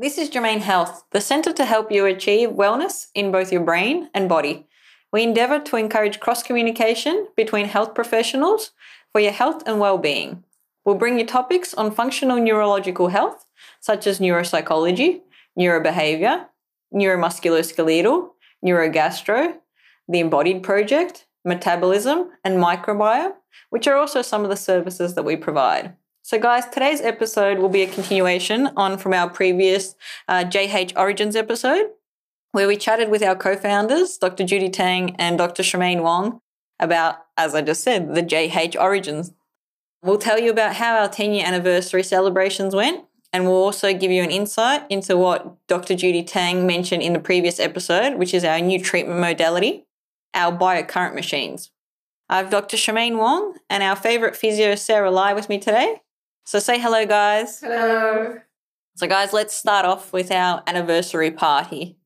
This is Jurmaine Health, the centre to help you achieve wellness in both your brain and body. We endeavour to encourage cross communication between health professionals for your health and well-being. We'll bring you topics on functional neurological health, such as neuropsychology, neurobehavior, neuromusculoskeletal, neurogastro, the Embodied Project, metabolism, and microbiome, which are also some of the services that we provide. So, guys, today's episode will be a continuation on from our previous uh, JH Origins episode, where we chatted with our co founders, Dr. Judy Tang and Dr. Shemaine Wong, about, as I just said, the JH Origins. We'll tell you about how our 10 year anniversary celebrations went, and we'll also give you an insight into what Dr. Judy Tang mentioned in the previous episode, which is our new treatment modality, our biocurrent machines. I have Dr. Shemaine Wong and our favourite physio, Sarah Lai, with me today. So say hello, guys. Hello. So, guys, let's start off with our anniversary party.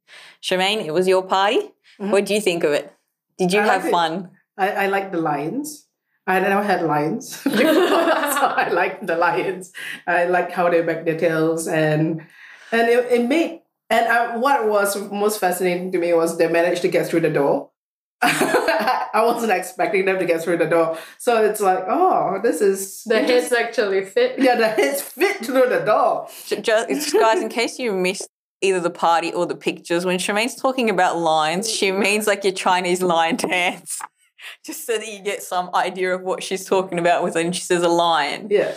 Shemaine, it was your party. Mhm. What do you think of it? Did you I have fun? I, I like the lions. I never had lions, so I like the lions. I like how they back their tails, and and it, it made. And I, what was most fascinating to me was they managed to get through the door. I wasn't expecting them to get through the door, so it's like, oh, this is The heads actually fit. Yeah, the heads fit through the door. Ju- Just, guys, in case you missed either the party or the pictures, when Shemaine's talking about lines, she means like your Chinese lion dance. Just so that you get some idea of what she's talking about when she says a lion. Yeah.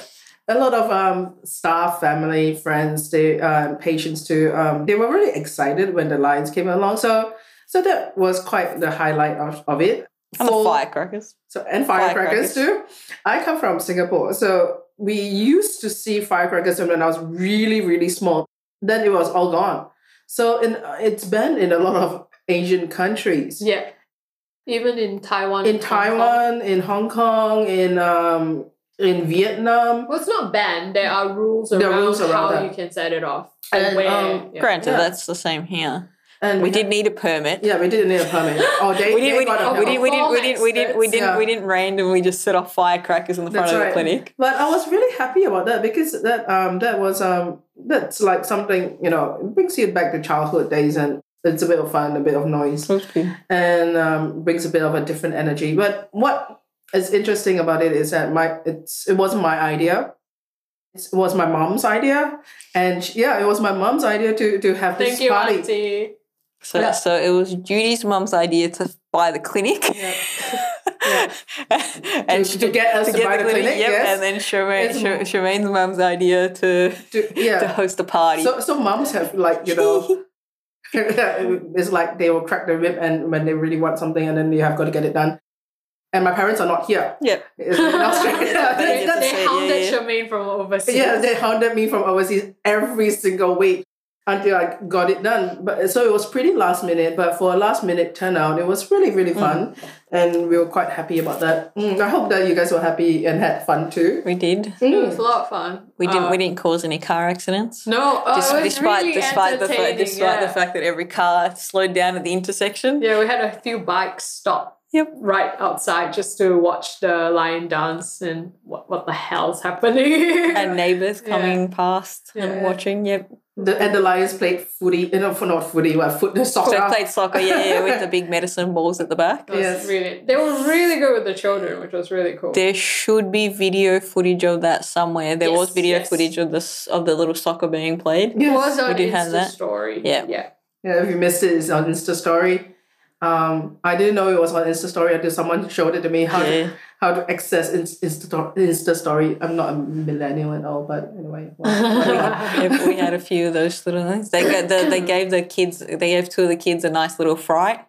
A lot of um, staff, family, friends, they um, patients too. Um, they were really excited when the lions came along. So, so that was quite the highlight of, of it. And the For- firecrackers. So and firecrackers, too. I come from Singapore, so we used to see firecrackers when I was really, really small. Then it was all gone. So in it's been in a lot of Asian countries. Yeah. Even in Taiwan. In and Hong Kong. Taiwan, in Hong Kong, in um in Vietnam. Well, it's not banned. There are rules There around, are rules around how that. you can set it off. And, And where. um, yeah. Granted, Yeah. that's the same here. And We had- did need a permit. Yeah, we didn't need a permit. Oh, they, we didn't. We a didn't. We didn't. We didn't. We didn't. We didn't. We didn't. Yeah. We didn't randomly just set off firecrackers in the front That's of the right. clinic. But I was really happy about that because that um that was um that's like something you know it brings you back to childhood days and it's a bit of fun, a bit of noise, and um, brings a bit of a different energy. But what is interesting about it is that my it's it wasn't my idea. It was my mom's idea, and she- yeah, it was my mom's idea to to have this Thank you, party. Auntie. So, Yeah. so it was Judy's mum's idea to buy the clinic. Yeah. Yeah. and To- to get us to buy the clinic, yep. yes. And then Shemaine, It's- Shemaine's mum's idea to To- yeah. to host a party. So so moms have like you know, it's like they will crack the whip and when they really want something and then they have got to get it done. And my parents are not here. yep. It's in Australia. They That's- They hounded yeah, yeah. Shemaine from overseas. yeah, they hounded me from overseas every single week until I got it done. But so it was pretty last minute, but for a last minute turnout, it was really really fun, and we were quite happy about that. Mm, I hope that you guys were happy and had fun too. We did. It was a lot of fun. We didn't. Uh, we didn't cause any car accidents. No, oh, Dis- it was despite really despite the fa- entertaining, despite the fact that every car slowed down at the intersection. Yeah, we had a few bikes stop Yep. right outside just to watch the lion dance and what, what the hell's happening. And neighbours Yeah. coming past and watching. Yep. The, and the Lions played footy, eh, you know, for not footy, what foot, soccer. So played soccer. Yeah, yeah, with the big medicine balls at the back. It was Yes. really, they were really good with the children, which was really cool. There should be video footage of that somewhere. There was video yes. footage of this of the little soccer being played. it was on we did Insta have that. story. Yeah. yeah. Yeah, if you missed it, it's on Insta Story. Um, I didn't know it was on Insta Story until someone showed it to me how Yeah. to how to access Insta, Insta, Story. I'm not a millennial at all, but anyway. well, we had a few of those little things. They got the, they gave the kids they gave two of the kids a nice little fright.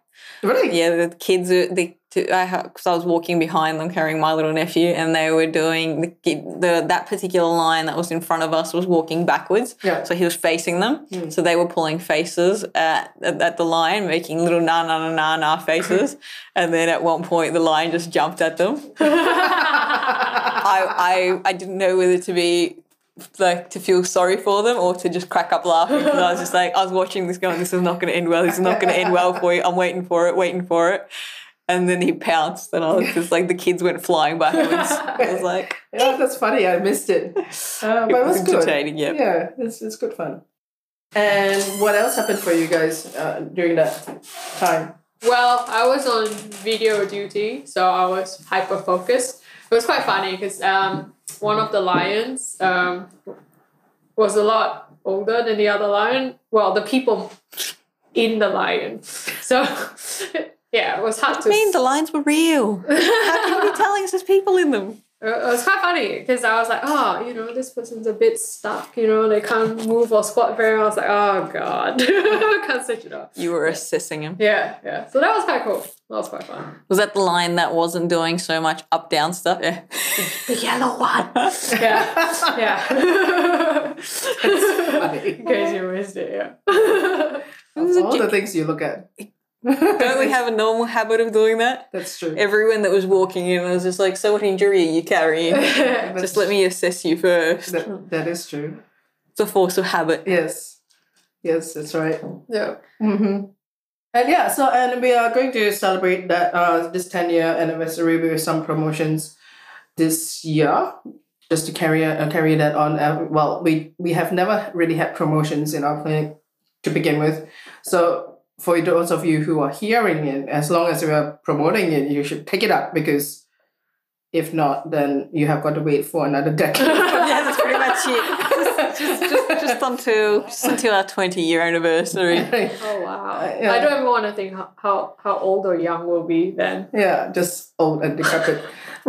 really? Yeah, the kids the to, I because I was walking behind them carrying my little nephew, and they were doing the, the that particular line that was in front of us was walking backwards. Yeah. So he was facing them. Mm. So they were pulling faces at, at, at the lion, making little na na na na na faces. and then at one point, the lion just jumped at them. I, I I didn't know whether to be like to feel sorry for them or to just crack up laughing because I was just like I was watching this going this is not going to end well this is not going to end well for you I'm waiting for it waiting for it and then he pounced and I was just like the kids went flying backwards I was like Yeah, that's funny. I missed it. Uh, but it was good. entertaining yeah Yeah, it's, it's good fun. And what else happened for you guys uh, during that time? Well, I was on video duty, so I was hyper focused. It was quite funny because um, one of the lions um, was a lot older than the other lion. Well, the people in the lion. So yeah, it was hard to. I mean, the lines were real. How can you be telling us there's people in them? It was quite funny because I was like, oh, you know, this person's a bit stuck. You know, they can't move or squat very well. I was like, oh god, can't switch it up. You were assessing him. Yeah, yeah. So that was quite cool. That was quite fun. Was that the line that wasn't doing so much up down stuff? Yeah. The yellow one. yeah, yeah. funny. In case you missed it, yeah. All the things you look at. Don't we have a normal habit of doing that? That's true. Everyone that was walking in was just like, "So what injury are you carrying? just let me assess you first. That, that is true. It's a force of habit. Yes. Yes, that's right. yeah. Mm-hmm. And yeah, so and we are going to celebrate that uh this 10 year anniversary with some promotions this year. Just to carry uh, carry that on. Uh, well, we we have never really had promotions in our clinic to begin with. So for those of you who are hearing it, as long as we are promoting it, you should pick it up because if not, then you have got to wait for another decade. yeah, that's pretty much it. Just, just, just, just until just until our twenty year anniversary. Oh wow. Uh, yeah. I don't even want to think how, how, how old or young we'll be then. yeah, just old and decrepit.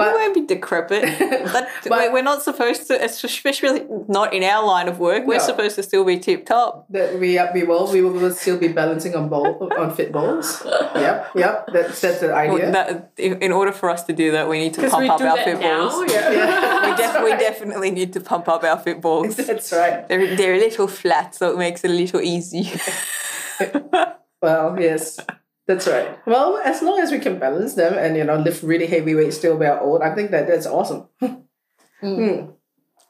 We won't be decrepit. That, But- we're- we're not supposed to, especially not in our line of work. We're No. supposed to still be tip top. that we we will we will still be balancing on bowl on fit bowls. Yep, yep. That's that's the idea. That, in in order for us to do that, we need to pump up our that fit now. balls. Yeah. Yeah. We, def- we definitely need to pump up our fit balls. That's right. They're, they're a little flat, so it makes it a little easy. Well, yes. That's right. Well, as long as we can balance them and you know lift really heavy weights still we are old, I think that that's awesome. Hmm.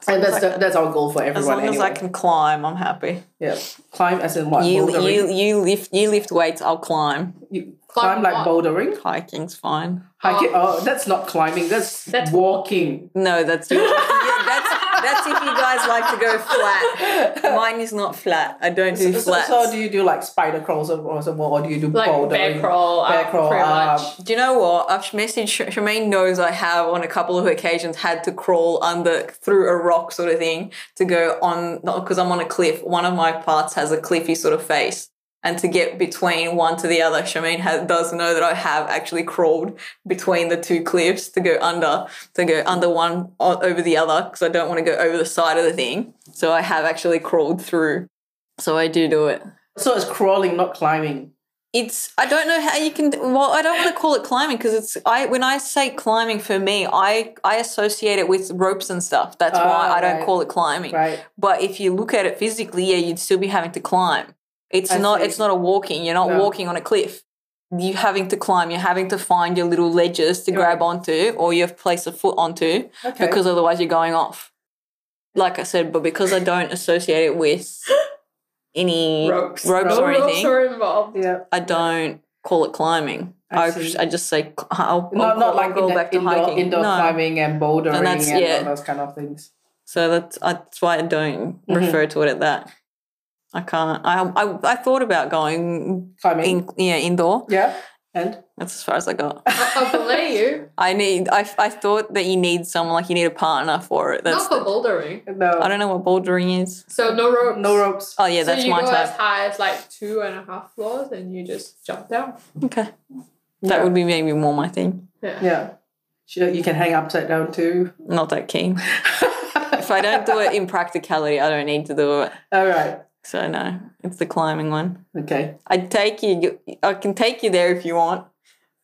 And that's the, that's our goal for everyone. As everyone. long as. I can climb, I'm happy. yeah, climb as in what? You, bouldering? you, you lift you lift weights, I'll climb. You Climb climb like what? bouldering. Hiking's fine. Hiking. Oh, that's not climbing. That's That's walking. No, that's yeah, that's that's if you guys like to go flat. Mine is not flat. I don't do So, so, flats. so do you do like spider crawls or, or, some- or do you do Like bouldering? bear crawl, um, Bear crawl, pretty um, much. Do you know what? I've messaged Sh- Shemaine knows I have on a couple of occasions had to crawl under through a rock sort of thing to go on not because I'm on a cliff. One of my parts has a cliffy sort of face. And to get between one to the other, Shemaine has, does know that I have actually crawled between the two cliffs to go under, to go under one over the other because I don't want to go over the side of the thing. So I have actually crawled through. So I do do it. So it's crawling, not climbing. it's I don't know how you can well I don't want to call it climbing because it's I when I say climbing for me I I associate it with ropes and stuff that's why Ah, I don't right. call it climbing Right. but if you look at it physically yeah you'd still be having to climb it's I not see. it's not a walking you're not No. walking on a cliff you're having to climb you're having to find your little ledges to grab onto or you have to place a foot onto Okay. because otherwise you're going off like I said but because I don't associate it with any Ropes. ropes No or ropes anything are involved. yeah. I don't call it climbing. I I. I just say I'll, Not, I'll, not I'll like go in back to indoor, hiking. indoor no. climbing and bouldering and, that's- yeah. all those kind of things. So that's that's why I don't Mhm. refer to it at that. I can't. I I, I thought about going Climbing. in, yeah indoor. yeah. And That's as far as I got. I, I believe you. I need. I, I thought that you need someone like you need a partner for it. That's. Not for The, bouldering. no. I don't know what bouldering is. So no ropes. no ropes. Oh yeah, so that's you my go as high as like two and a half floors and you just jump down. Okay, that Yeah. would be maybe more my thing. Yeah. Yeah. Sure, you can hang upside down too. Not that keen. if I don't do it in practicality, I don't need to do it. All right. So no, it's the climbing one. Okay. I'd take you. I can take you there if you want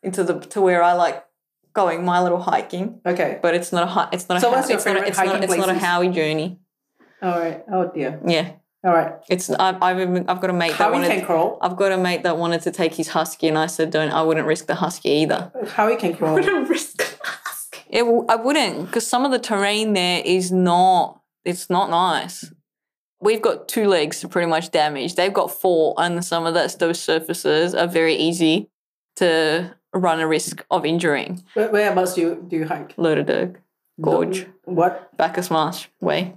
into the to where I like going my little hiking. Okay. But it's not a it's not a So Ho- what's your not a, it's not hiking it's not a? Howie journey. All right. Oh dear. Yeah, All right. it's I've I've, I've got a mate that Howie wanted. can crawl. I've got a mate that wanted to take his husky, and I said, "Don't. I wouldn't risk the husky either. Howie can crawl. Wouldn't risk husky. It, I wouldn't, because some of the terrain there is not. It's not nice. We've got two legs to pretty much damage. They've got four, and some of that, those surfaces are very easy to run a risk of injuring. Where, whereabouts do you do you hike? Lerderderg Gorge, What? Bacchus Marsh Way.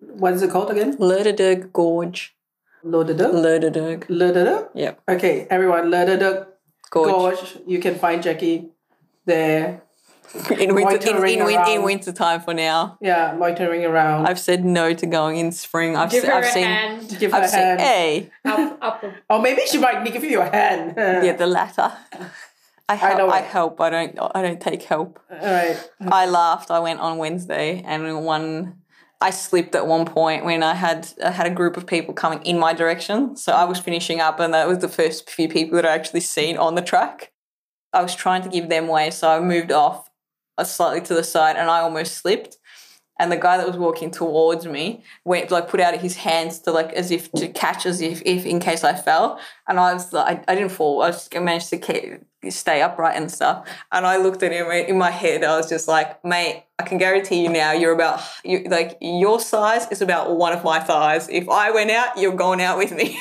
What is it called again? Lerderderg Gorge. Loderduk. Loderduk. Loderduk. Yep. Okay, everyone, Loderduk Gorge. Gorge. You can find Jackie there. In winter, in, Loitering in, in winter time for now. Yeah, loitering around. I've said no to going in spring. I've, Give se- her I've a seen. hand. Give her I've a seen. hand. Hey, Up, up. Or oh, maybe she might give you a hand. yeah, the latter. I help. know I, help. I don't. I don't take help. All right. I laughed. I went on Wednesday, and one, I slipped at one point when I had I had a group of people coming in my direction. So I was mm-hmm. finishing up, and that was the first few people that I actually seen on the track. I was trying to give them way, so I moved off slightly to the side, and I almost slipped. And the guy that was walking towards me went like put out his hands to like as if to catch as if if in case I fell. And I was like, I, I didn't fall. I just managed to keep, stay upright and stuff. And I looked at him in my head. I was just like, mate, I can guarantee you now, you're about you like your size is about one of my thighs. If I went out, you're going out with me.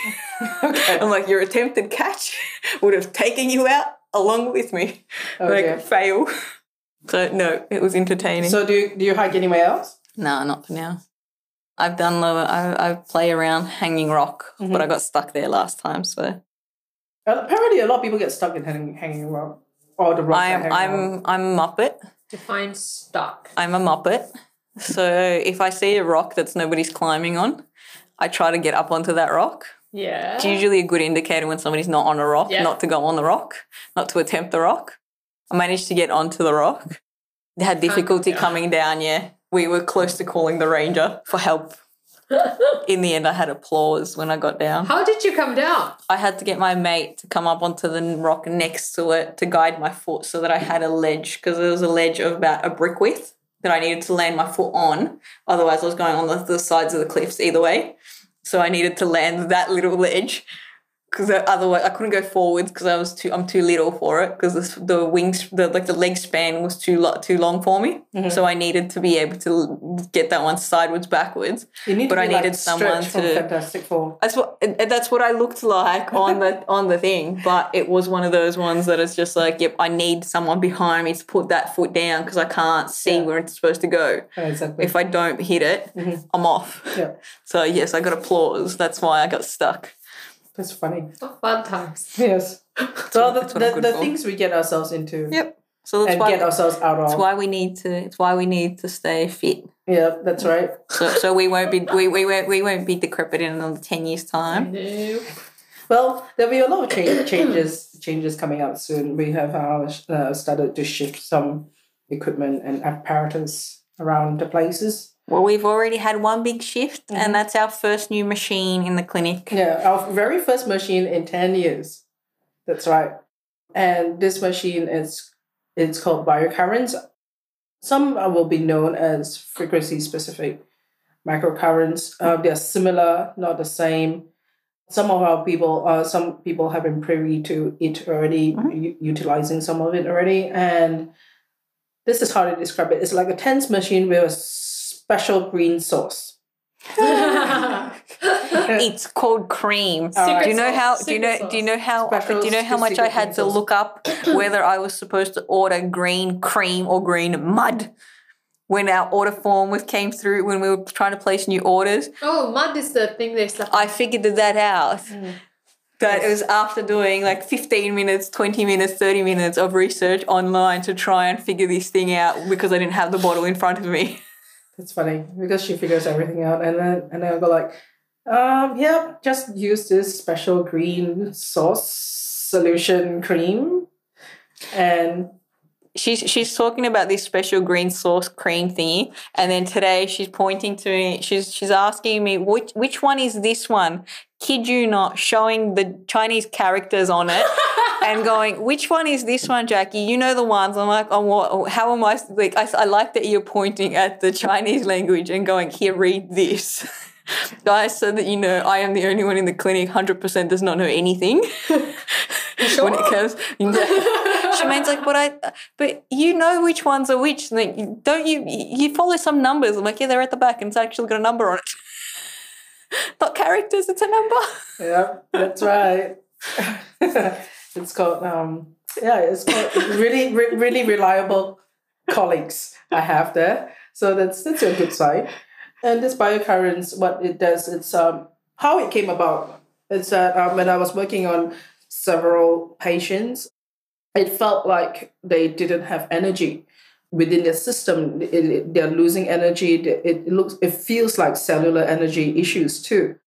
Okay. I'm like, your attempted catch would have taken you out along with me. Oh, like dear. fail. So no, it was entertaining. So do you, do you hike anywhere else? No, not for now. I've done the I, I play around hanging rock, mm-hmm. but I got stuck there last time. So Apparently, a lot of people get stuck in hanging, hanging rock. Or the rock. I'm that hang around. I'm I'm a muppet. Define stuck. I'm a muppet. So if I see a rock that's nobody's climbing on, I try to get up onto that rock. Yeah. It's usually a good indicator when somebody's not on a rock, Yeah. not to go on the rock, not to attempt the rock. I managed to get onto the rock. They had difficulty coming down. Yeah, we were close to calling the ranger for help. In the end, I had applause when I got down. How did you come down? I had to get my mate to come up onto the rock next to it to guide my foot so that I had a ledge because there was a ledge of about a brick width that I needed to land my foot on. Otherwise, I was going on the, the sides of the cliffs either way. So I needed to land that little ledge because otherwise I couldn't go forwards because I was too I'm too little for it because the, the wings the like the leg span was too lo- too long for me. Mm-hmm. So I needed to be able to get that one sideways backwards. You need but to I be like needed someone to- Fantastic Four. That's what that's what I looked like on the on the thing, but it was one of those ones that it's just like, yep, I need someone behind me to put that foot down because I can't see Yeah. where it's supposed to go. Exactly. If I don't hit it, mm-hmm. I'm off. yeah, So yes, I got applause. That's why I got stuck. That's funny. Oh, fun times. Yes. So the, That's what I'm the, the things we get ourselves into Yep. So that's and why get ourselves out of. that's why we need to it's why we need to stay fit. Yeah, that's right. So so we won't be we, we won't we won't be decrepit in another ten years time. Nope. Well, there'll be a lot of change, changes changes coming up soon. We have uh, uh, started to shift some equipment and apparatus around the places. Well, we've already had one big shift, and that's our first new machine in the clinic. Yeah, our very first machine in 10 years. That's right. And this machine is it's called biocurrents. Some will be known as frequency specific microcurrents. Uh, they're similar, not the same. Some of our people, uh, some people have been privy to it already, u- utilizing some of it already. And this is how to describe it. It's like a TENS machine with a special green sauce. It's called cream. Secret do you know how? Do you know? Do you know how? Special do you know how much I had to sauce. look up whether I was supposed to order green cream or green mud when our order form was came through when we were trying to place new orders? oh, mud is the thing they stuff. I figured that out. Mm. That it was after doing like 15 minutes, 20 minutes, 30 minutes of research online to try and figure this thing out because I didn't have the bottle in front of me. That's funny because she figures everything out, and then and then I go like, um, yeah, just use this special green sauce solution cream, and she's she's talking about this special green sauce cream thingy, and then today she's pointing to me. She's she's asking me which which one is this one? Kid you not, showing the Chinese characters on it. And going, which one is this one, Jackie? You know the ones. I'm like, oh, what? How am I? Like, I, I like that you're pointing at the Chinese language and going, here, read this. Guys, so that you know, I am the only one in the clinic. Hundred percent does not know anything when it comes. Shemaine's like, but I, but you know which ones are which. Like, don't you? You follow some numbers. I'm like, yeah, they're at the back, and it's actually got a number on it. Not characters, it's a number. yeah, that's right. It's called um, yeah, it's called really re- really reliable colleagues I have there. So that's that's a good sign. And this biocurrents, what it does, it's um, how it came about is that um, when I was working on several patients, it felt like they didn't have energy within their system. It, it, they're losing energy. It, it looks, it feels like cellular energy issues too.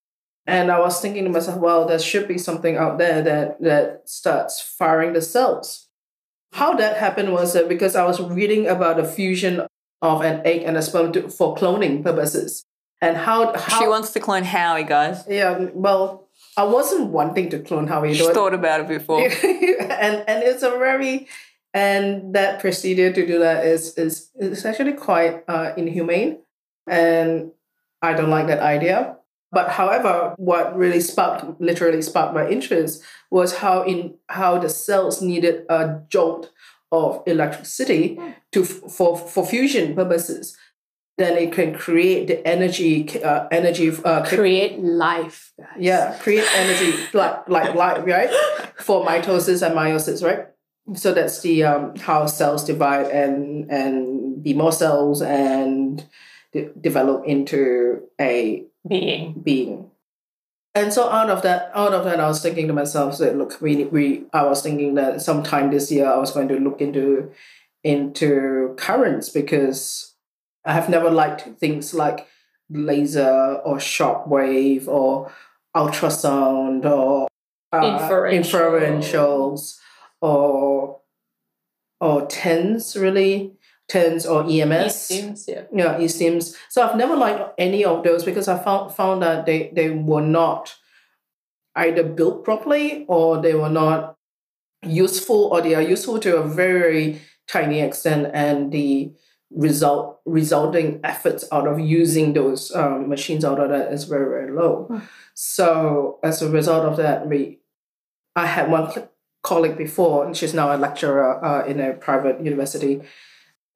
And I was thinking to myself, well, there should be something out there that that starts firing the cells. How that happened was that because I was reading about the fusion of an egg and a sperm to, for cloning purposes, and how, how she wants to clone Howie, guys. Yeah, well, I wasn't wanting to clone Howie. She thought about it before, and and it's a very and that procedure to do that is is is actually quite uh, inhumane, and I don't like that idea. But however, what really sparked, literally sparked my interest was how in how the cells needed a jolt of electricity to for for fusion purposes. Then it can create the energy, uh, energy, uh, create life. Guys. Yeah, create energy like like life, right? For mitosis and meiosis, right? So that's the um, how cells divide and and be more cells and de- develop into a being. Being. And so out of that out of that i was thinking to myself that look we we i was thinking that sometime this year i was going to look into into currents because i have never liked things like laser or shock wave or ultrasound or uh, inferentials or or TENS really TENS or EMS. Yeah. Yeah, E-stims. So I've never liked any of those because I found found that they, they were not either built properly or they were not useful or they are useful to a very very tiny extent and the result resulting efforts out of using those um, machines out of that is very very low. Hmm. So as a result of that, we I had one colleague before, and she's now a lecturer uh, in a private university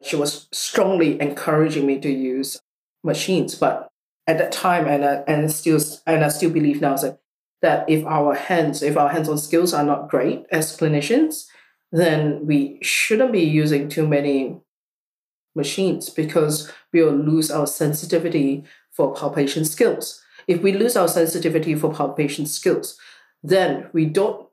she was strongly encouraging me to use machines. But at that time, and I, and still and I still believe now that that if our hands, if our hands-on skills are not great as clinicians, then we shouldn't be using too many machines because we will lose our sensitivity for palpation skills. If we lose our sensitivity for palpation skills, then we don't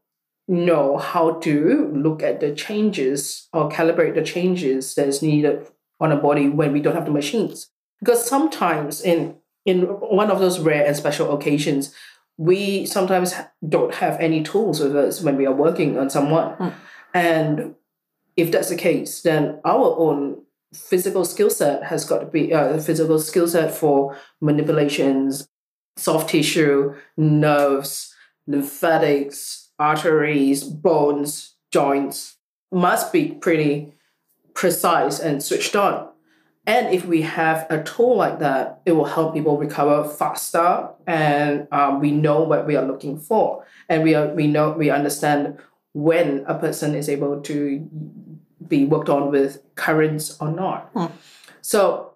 know how to look at the changes or calibrate the changes that is needed on a body when we don't have the machines. Because sometimes in in one of those rare and special occasions, we sometimes don't have any tools with us when we are working on someone. Mm. And if that's the case, then our own physical skill set has got to be uh, a physical skill set for manipulations, soft tissue, nerves, lymphatics, arteries, bones, joints must be pretty precise and switched on. And if we have a tool like that, it will help people recover faster, and um, we know what we are looking for, and we are we know we understand when a person is able to be worked on with currents or not. Hmm. So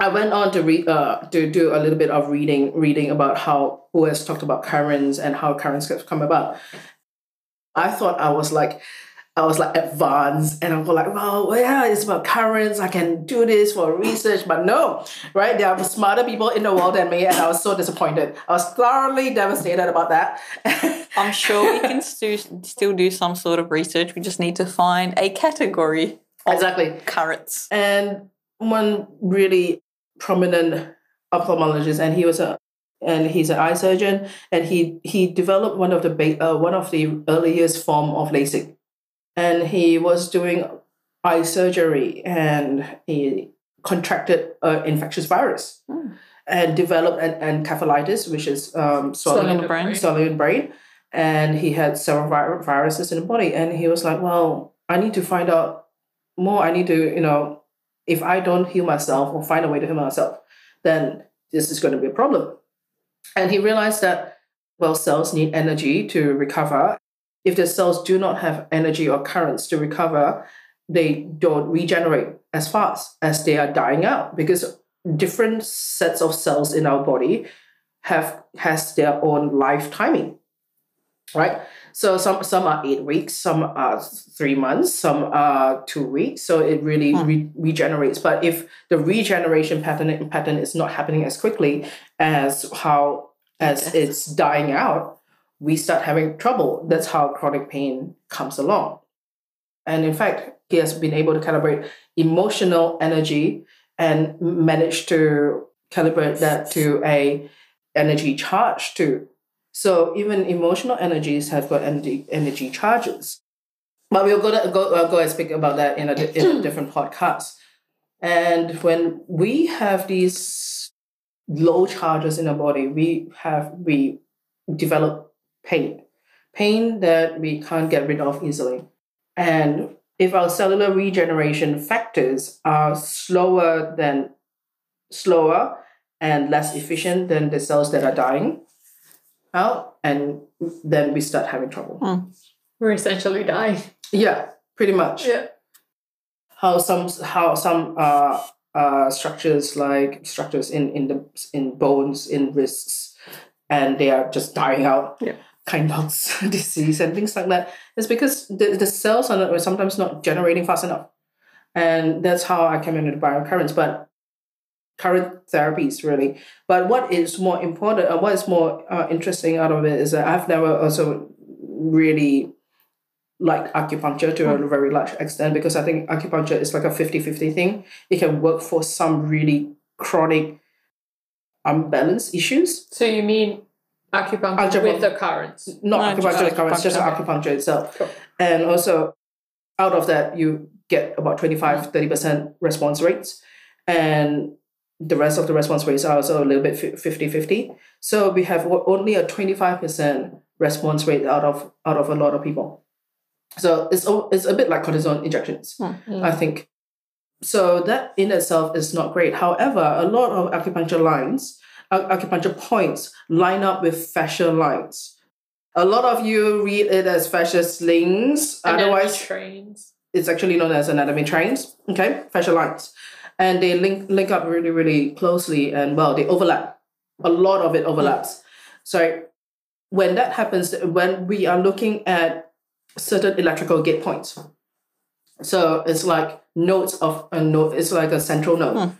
I went on to read uh, to do a little bit of reading reading about how who has talked about currents and how currents come about. I thought I was like, I was like advanced and I was like, well, yeah, it's about currents. I can do this for research. But no, right? There are smarter people in the world than me. And I was so disappointed. I was thoroughly devastated about that. I'm sure we can stu- still do some sort of research. We just need to find a category. exactly. Currents. And one really prominent ophthalmologist, and he was a and he's an eye surgeon, and he he developed one of the ba- uh, one of the earliest form of LASIK, and he was doing eye surgery, and he contracted an infectious virus, mm. and developed an encephalitis, which is um, swelling, the brain, swelling in the brain, and he had several viruses in the body, and he was like, well, I need to find out more. I need to, you know, if I don't heal myself or find a way to heal myself, then this is going to be a problem. And he realized that, well, cells need energy to recover. If the cells do not have energy or currents to recover, they don't regenerate as fast as they are dying out because different sets of cells in our body have has their own life timing right so some some are eight weeks some are three months some are two weeks so it really hmm. re- regenerates but if the regeneration pattern pattern is not happening as quickly as how as it's dying out, we start having trouble. That's how chronic pain comes along. And in fact, he has been able to calibrate emotional energy and manage to calibrate that to a energy charge too. So even emotional energies have got energy energy charges. But we'll go to, go uh, go and speak about that in a, in a different podcast. And when we have these low charges in our body, we have we develop pain, pain that we can't get rid of easily. And if our cellular regeneration factors are slower than slower and less efficient than the cells that are dying out, and then we start having trouble. Hmm. We're essentially dying. Yeah, pretty much. Yeah. How some how some uh, uh, structures like structures in in the in bones in wrists, and they are just dying out. Yeah. Kienböck's disease and things like that. It's because the, the cells are not, sometimes not generating fast enough. And that's how I came into the biocurrents. But current therapies really. But what is more important, uh, what is more uh, interesting out of it is that I've never also really like acupuncture to a mm. very large extent because I think acupuncture is like a 50-50 thing. It can work for some really chronic unbalanced issues. So you mean acupuncture, with the currents? Not no, acupuncture with currents, just acupuncture itself. Cool. And also out of that you get about 25 30% mm. response rates and the rest of the response rates are also a little bit 50-50 so we have only a 25% response rate out of out of a lot of people. So it's it's a bit like cortisone injections mm-hmm. i think. So that in itself is not great. However a lot of acupuncture lines acupuncture points line up with fascia lines. A lot of you read it as fascia slings anatomy otherwise trains. it's actually known as anatomy trains okay? Fascia lines and they link link up really really closely and well they overlap. A lot of it overlaps. So when that happens when we are looking at certain electrical gate points. So it's like nodes of a node it's like a central node. Hmm.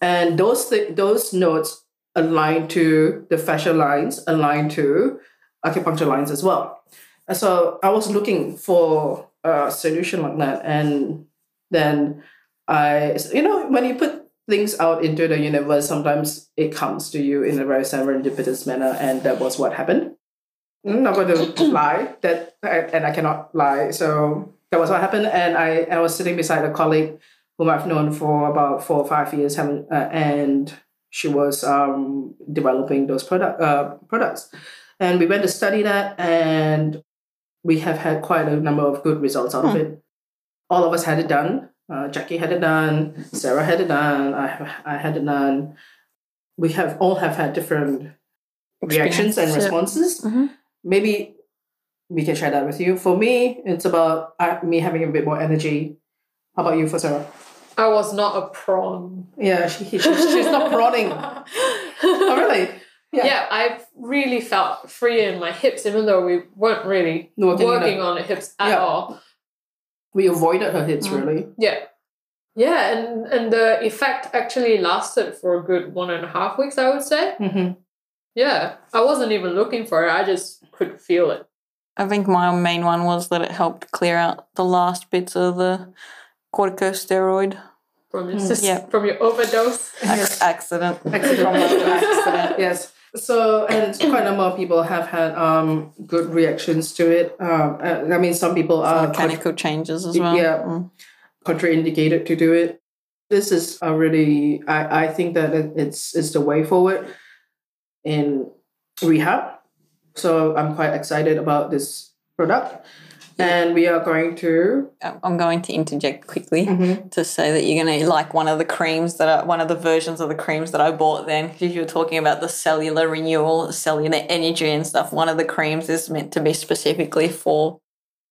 and those th- those nodes align to the fascia lines align to acupuncture lines as well. And so i was looking for a solution like that. And then I, you know, when you put things out into the universe, sometimes it comes to you in a very serendipitous manner, and that was what happened. I'm not going to lie that, and I cannot lie. So that was what happened, and I, I was sitting beside a colleague whom I've known for about four or five years, having, uh, and she was um, developing those product uh, products, and we went to study that, and we have had quite a number of good results out hmm. of it. All of us had it done uh, Jackie had it done. Sarah had it done. I, I had it done. We have all have had different reactions and responses. Mm-hmm. Maybe we can share that with you. For me, it's about uh, me having a bit more energy. How about you, for Sarah? I was not a prawn. Yeah, she, she she's not prawning. oh, really? Yeah. yeah, I really felt free in my hips, even though we weren't really working, working on the hips at yeah. all we avoided her hits mm. really. Yeah. Yeah, and and the effect actually lasted for a good one and a half weeks, I would say. Mm-hmm. Yeah, I wasn't even looking for it; I just could feel it. I think my main one was that it helped clear out the last bits of the corticosteroid from your mm. yeah. from your overdose accident. accident. accident. Yes. So, and quite a number of people have had um, good reactions to it. Um, I mean, some people are mechanical changes as well. Yeah, mm. contraindicated to do it. This is a really, I, I think that it's it's the way forward in rehab. So I'm quite excited about this product and we are going to i'm going to interject quickly mm-hmm. to say that you're going to like one of the creams that are one of the versions of the creams that i bought then because you were talking about the cellular renewal cellular energy and stuff one of the creams is meant to be specifically for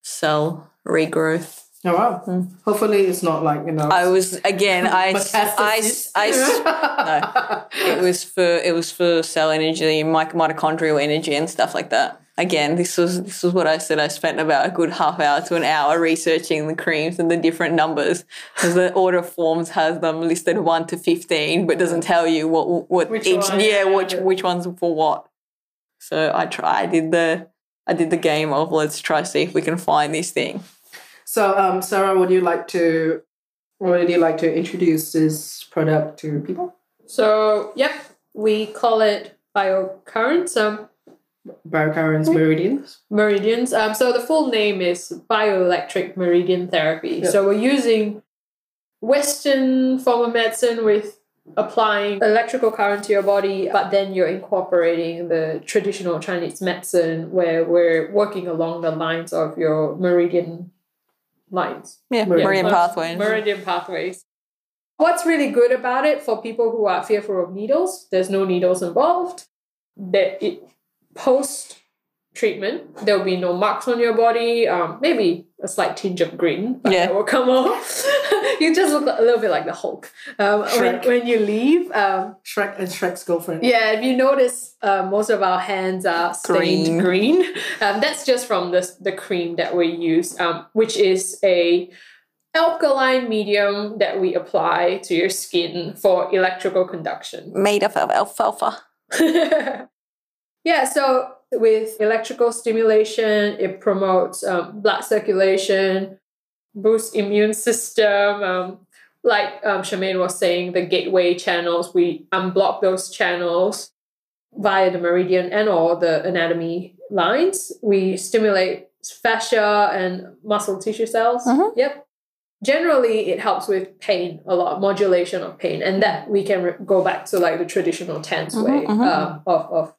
cell regrowth Oh wow! Mm. Hopefully, it's not like you know. I was again. I I, I, no. It was for it was for cell energy, mitochondrial energy, and stuff like that again, this was this was what I said. I spent about a good half hour to an hour researching the creams and the different numbers because the order forms has them listed one to fifteen, but doesn't tell you what what which each one, yeah, yeah which which ones for what. So I try. I did the I did the game of let's try see if we can find this thing. So, um, Sarah, would you like to would you like to introduce this product to people? So, yep, we call it biocurrents. Um, Biocurrents meridians. meridians. Um, so the full name is bioelectric meridian therapy. Yeah. So we're using Western form of medicine with applying electrical current to your body, but then you're incorporating the traditional Chinese medicine where we're working along the lines of your meridian lines. Yeah, Meridian meridian pathways. Meridian pathways. What's really good about it for people who are fearful of needles, there's no needles involved. That it post treatment, there'll be no marks on your body. Um, maybe a slight tinge of green, but Yeah. that will come off. you just look a little bit like the Hulk. Um, when, when you leave, um, Shrek and Shrek's girlfriend. yeah, if you notice, uh, most of our hands are stained green. Um, that's just from the, the cream that we use, um, which is a alkaline medium that we apply to your skin for electrical conduction. Made up of alfalfa. yeah, so with electrical stimulation, it promotes um, blood circulation, boosts immune system. Um, like um, Shemaine was saying, the gateway channels, we unblock those channels via the meridian and all the anatomy lines. We stimulate fascia and muscle tissue cells. Mhm. Yep. Generally, it helps with pain a lot, modulation of pain, and that we can re- go back to like the traditional TENS Mhm, way mhm. um, of, of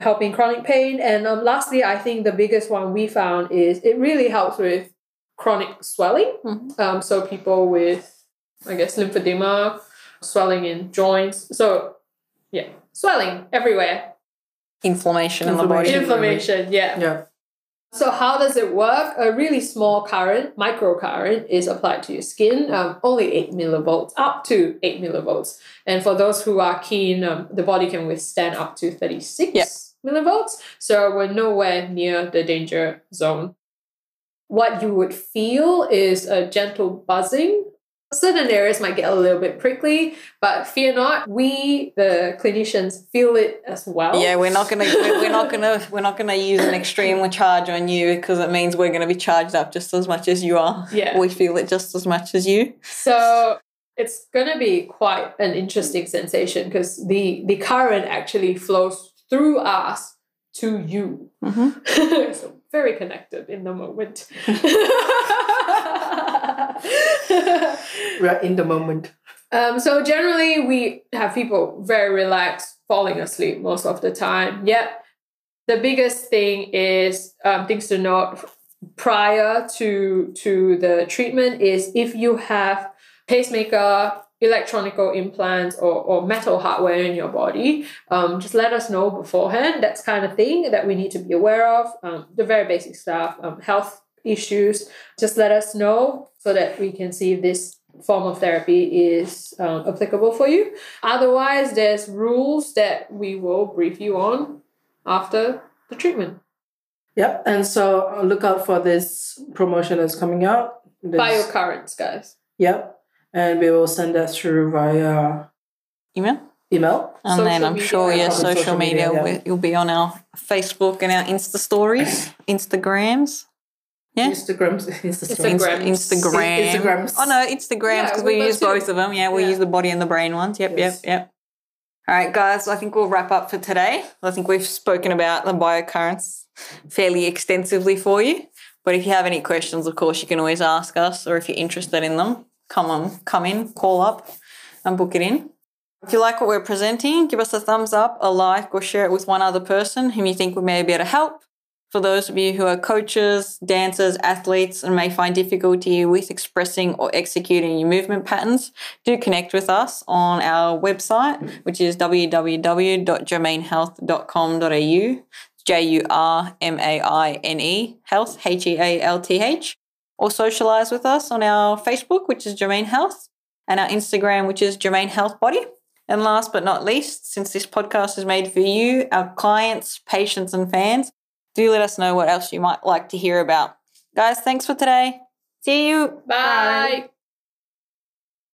helping chronic pain. And um, lastly, I think the biggest one we found is it really helps with chronic swelling. Mhm. Um, so people with, I guess, lymphedema, swelling in joints. So yeah, swelling everywhere. Inflammation in the body. Inflammation. Inflammation, yeah. Yeah. So how does it work? A really small current, microcurrent, is applied to your skin, um, only 8 millivolts, up to 8 millivolts. And for those who are keen, um, the body can withstand up to 36 Yep. millivolts. So we're nowhere near the danger zone. What you would feel is a gentle buzzing. Certain areas might get a little bit prickly, but fear not, we, the clinicians, feel it as well. Yeah, we're not gonna we're not gonna we're not gonna use an extreme charge on you because it means we're gonna be charged up just as much as you are. Yeah. We feel it just as much as you. So it's gonna be quite an interesting sensation because the the current actually flows through us to you. Mm-hmm. so very connected in the moment. We're in the moment. um, so generally we have people very relaxed, falling asleep most of the time. Yep. The biggest thing is um, things to note prior to to the treatment is if you have pacemaker electronical implants or, or metal hardware in your body um, just let us know beforehand that's kind of thing that we need to be aware of um, the very basic stuff um, health issues just let us know so that we can see if this form of therapy is um, applicable for you otherwise there's rules that we will brief you on after the treatment Yep. And so uh, look out for this promotion that's coming out. This- biocurrents guys Yep. And we will send that through via Email. email. And Social then I'm media. sure your Probably social, social media, media, yeah. you'll be on our Facebook and our Insta stories, Instagrams. Yeah. Instagrams. Instagrams. Instagram. Instagram. Instagrams. Oh no, Instagrams because we've we use both of them. Yeah, we Yeah. use the body and the brain ones. Yep, Yes. yep, yep. All right, guys. I think we'll wrap up for today. I think we've spoken about the biocurrents fairly extensively for you. But if you have any questions, of course, you can always ask us, or if you're interested in them, come on, come in, call up, and book it in. If you like what we're presenting, give us a thumbs up, a like, or share it with one other person whom you think we may be able to help. For those of you who are coaches, dancers, athletes, and may find difficulty with expressing or executing your movement patterns, do connect with us on our website, which is www.jurmainehealth.com.au. J U R M A I N E Health, H E A L T H. Or socialize with us on our Facebook, which is Jurmaine Health, and our Instagram, which is Jurmaine Health Body. And last but not least, since this podcast is made for you, our clients, patients, and fans, do let us know what else you might like to hear about. Guys, thanks for today. See you. Bye.